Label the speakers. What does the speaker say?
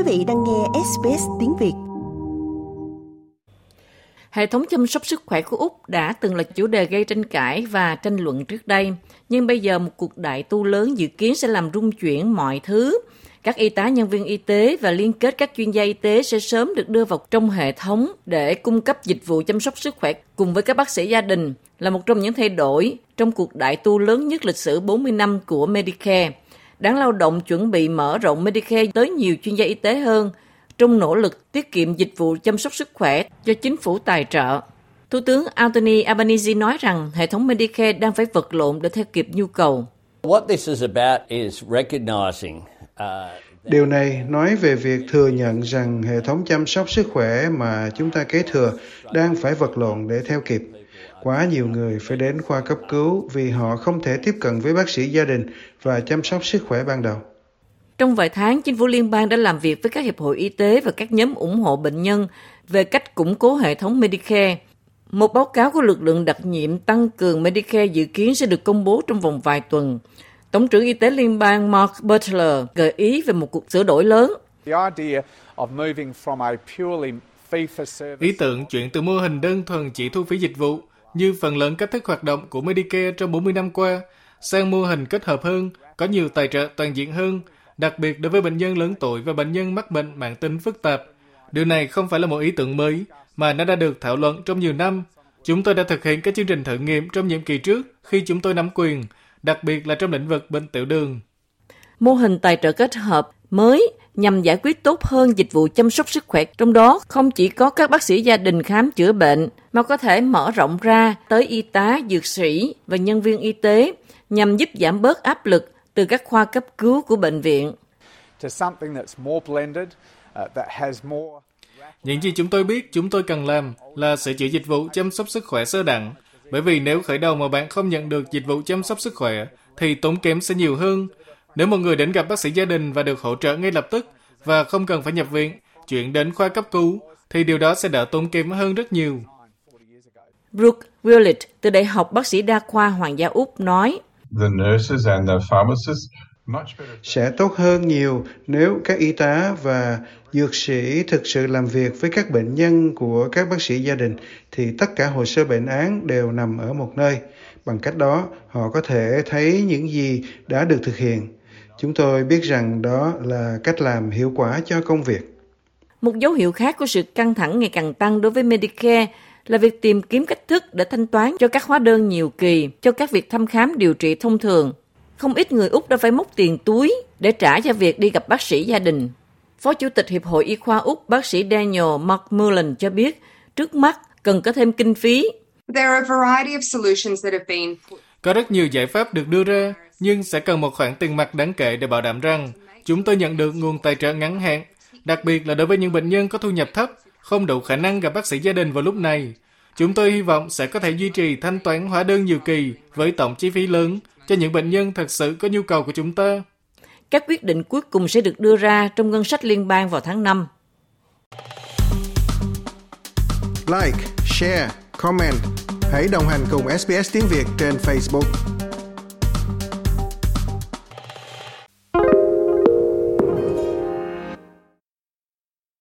Speaker 1: Quý vị đang nghe SBS tiếng Việt.
Speaker 2: Hệ thống chăm sóc sức khỏe của Úc đã từng là chủ đề gây tranh cãi và tranh luận trước đây, nhưng bây giờ một cuộc đại tu lớn dự kiến sẽ làm rung chuyển mọi thứ. Các y tá, nhân viên y tế và liên kết các chuyên gia y tế sẽ sớm được đưa vào trong hệ thống để cung cấp dịch vụ chăm sóc sức khỏe cùng với các bác sĩ gia đình là một trong những thay đổi trong cuộc đại tu lớn nhất lịch sử 40 năm của Medicare. Đáng lao động chuẩn bị mở rộng Medicare tới nhiều chuyên gia y tế hơn trong nỗ lực tiết kiệm dịch vụ chăm sóc sức khỏe do chính phủ tài trợ. Thủ tướng Anthony Albanese nói rằng hệ thống Medicare đang phải vật lộn để theo kịp nhu cầu.
Speaker 3: What this is about is recognizing uh,
Speaker 4: Điều này nói về việc thừa nhận rằng hệ thống chăm sóc sức khỏe mà chúng ta kế thừa đang phải vật lộn để theo kịp. Quá nhiều người phải đến khoa cấp cứu vì họ không thể tiếp cận với bác sĩ gia đình và chăm sóc sức khỏe ban đầu.
Speaker 2: Trong vài tháng, chính phủ liên bang đã làm việc với các hiệp hội y tế và các nhóm ủng hộ bệnh nhân về cách củng cố hệ thống Medicare. Một báo cáo của lực lượng đặc nhiệm tăng cường Medicare dự kiến sẽ được công bố trong vòng vài tuần. Tổng trưởng Y tế liên bang Mark Butler gợi ý về một cuộc sửa đổi lớn.
Speaker 5: Ý tưởng chuyển từ mô hình đơn thuần chỉ thu phí dịch vụ như phần lớn cách thức hoạt động của Medicare trong 40 năm qua sang mô hình kết hợp hơn, có nhiều tài trợ toàn diện hơn, đặc biệt đối với bệnh nhân lớn tuổi và bệnh nhân mắc bệnh mạng tính phức tạp. Điều này không phải là một ý tưởng mới, mà nó đã được thảo luận trong nhiều năm. Chúng tôi đã thực hiện các chương trình thử nghiệm trong nhiệm kỳ trước khi chúng tôi nắm quyền, đặc biệt là trong lĩnh vực bệnh tiểu đường.
Speaker 2: Mô hình tài trợ kết hợp mới nhằm giải quyết tốt hơn dịch vụ chăm sóc sức khỏe, trong đó không chỉ có các bác sĩ gia đình khám chữa bệnh, mà có thể mở rộng ra tới y tá, dược sĩ và nhân viên y tế nhằm giúp giảm bớt áp lực từ các khoa cấp cứu của bệnh viện.
Speaker 5: Những gì chúng tôi biết chúng tôi cần làm là sửa chữa dịch vụ chăm sóc sức khỏe sơ đẳng. Bởi vì nếu khởi đầu mà bạn không nhận được dịch vụ chăm sóc sức khỏe, thì tốn kém sẽ nhiều hơn. Nếu một người đến gặp bác sĩ gia đình và được hỗ trợ ngay lập tức và không cần phải nhập viện, chuyển đến khoa cấp cứu, thì điều đó sẽ đỡ tốn kém hơn rất nhiều.
Speaker 2: Brooke Willett từ Đại học Bác sĩ Đa khoa Hoàng gia Úc nói,
Speaker 4: sẽ tốt hơn nhiều nếu các y tá và dược sĩ thực sự làm việc với các bệnh nhân của các bác sĩ gia đình thì tất cả hồ sơ bệnh án đều nằm ở một nơi. Bằng cách đó họ có thể thấy những gì đã được thực hiện chúng tôi biết rằng đó là cách làm hiệu quả cho công việc
Speaker 2: một dấu hiệu khác của sự căng thẳng ngày càng tăng đối với medicare là việc tìm kiếm cách thức để thanh toán cho các hóa đơn nhiều kỳ cho các việc thăm khám điều trị thông thường không ít người Úc đã phải móc tiền túi để trả cho việc đi gặp bác sĩ gia đình. Phó Chủ tịch Hiệp hội Y khoa Úc bác sĩ Daniel McMullen cho biết, trước mắt cần có thêm kinh phí.
Speaker 5: Có rất nhiều giải pháp được đưa ra, nhưng sẽ cần một khoản tiền mặt đáng kể để bảo đảm rằng chúng tôi nhận được nguồn tài trợ ngắn hạn, đặc biệt là đối với những bệnh nhân có thu nhập thấp, không đủ khả năng gặp bác sĩ gia đình vào lúc này. Chúng tôi hy vọng sẽ có thể duy trì thanh toán hóa đơn nhiều kỳ với tổng chi phí lớn cho những bệnh nhân thật sự có nhu cầu của chúng ta.
Speaker 2: Các quyết định cuối cùng sẽ được đưa ra trong ngân sách liên bang vào tháng 5.
Speaker 4: Like, share, comment. Hãy đồng hành cùng SBS tiếng Việt trên Facebook.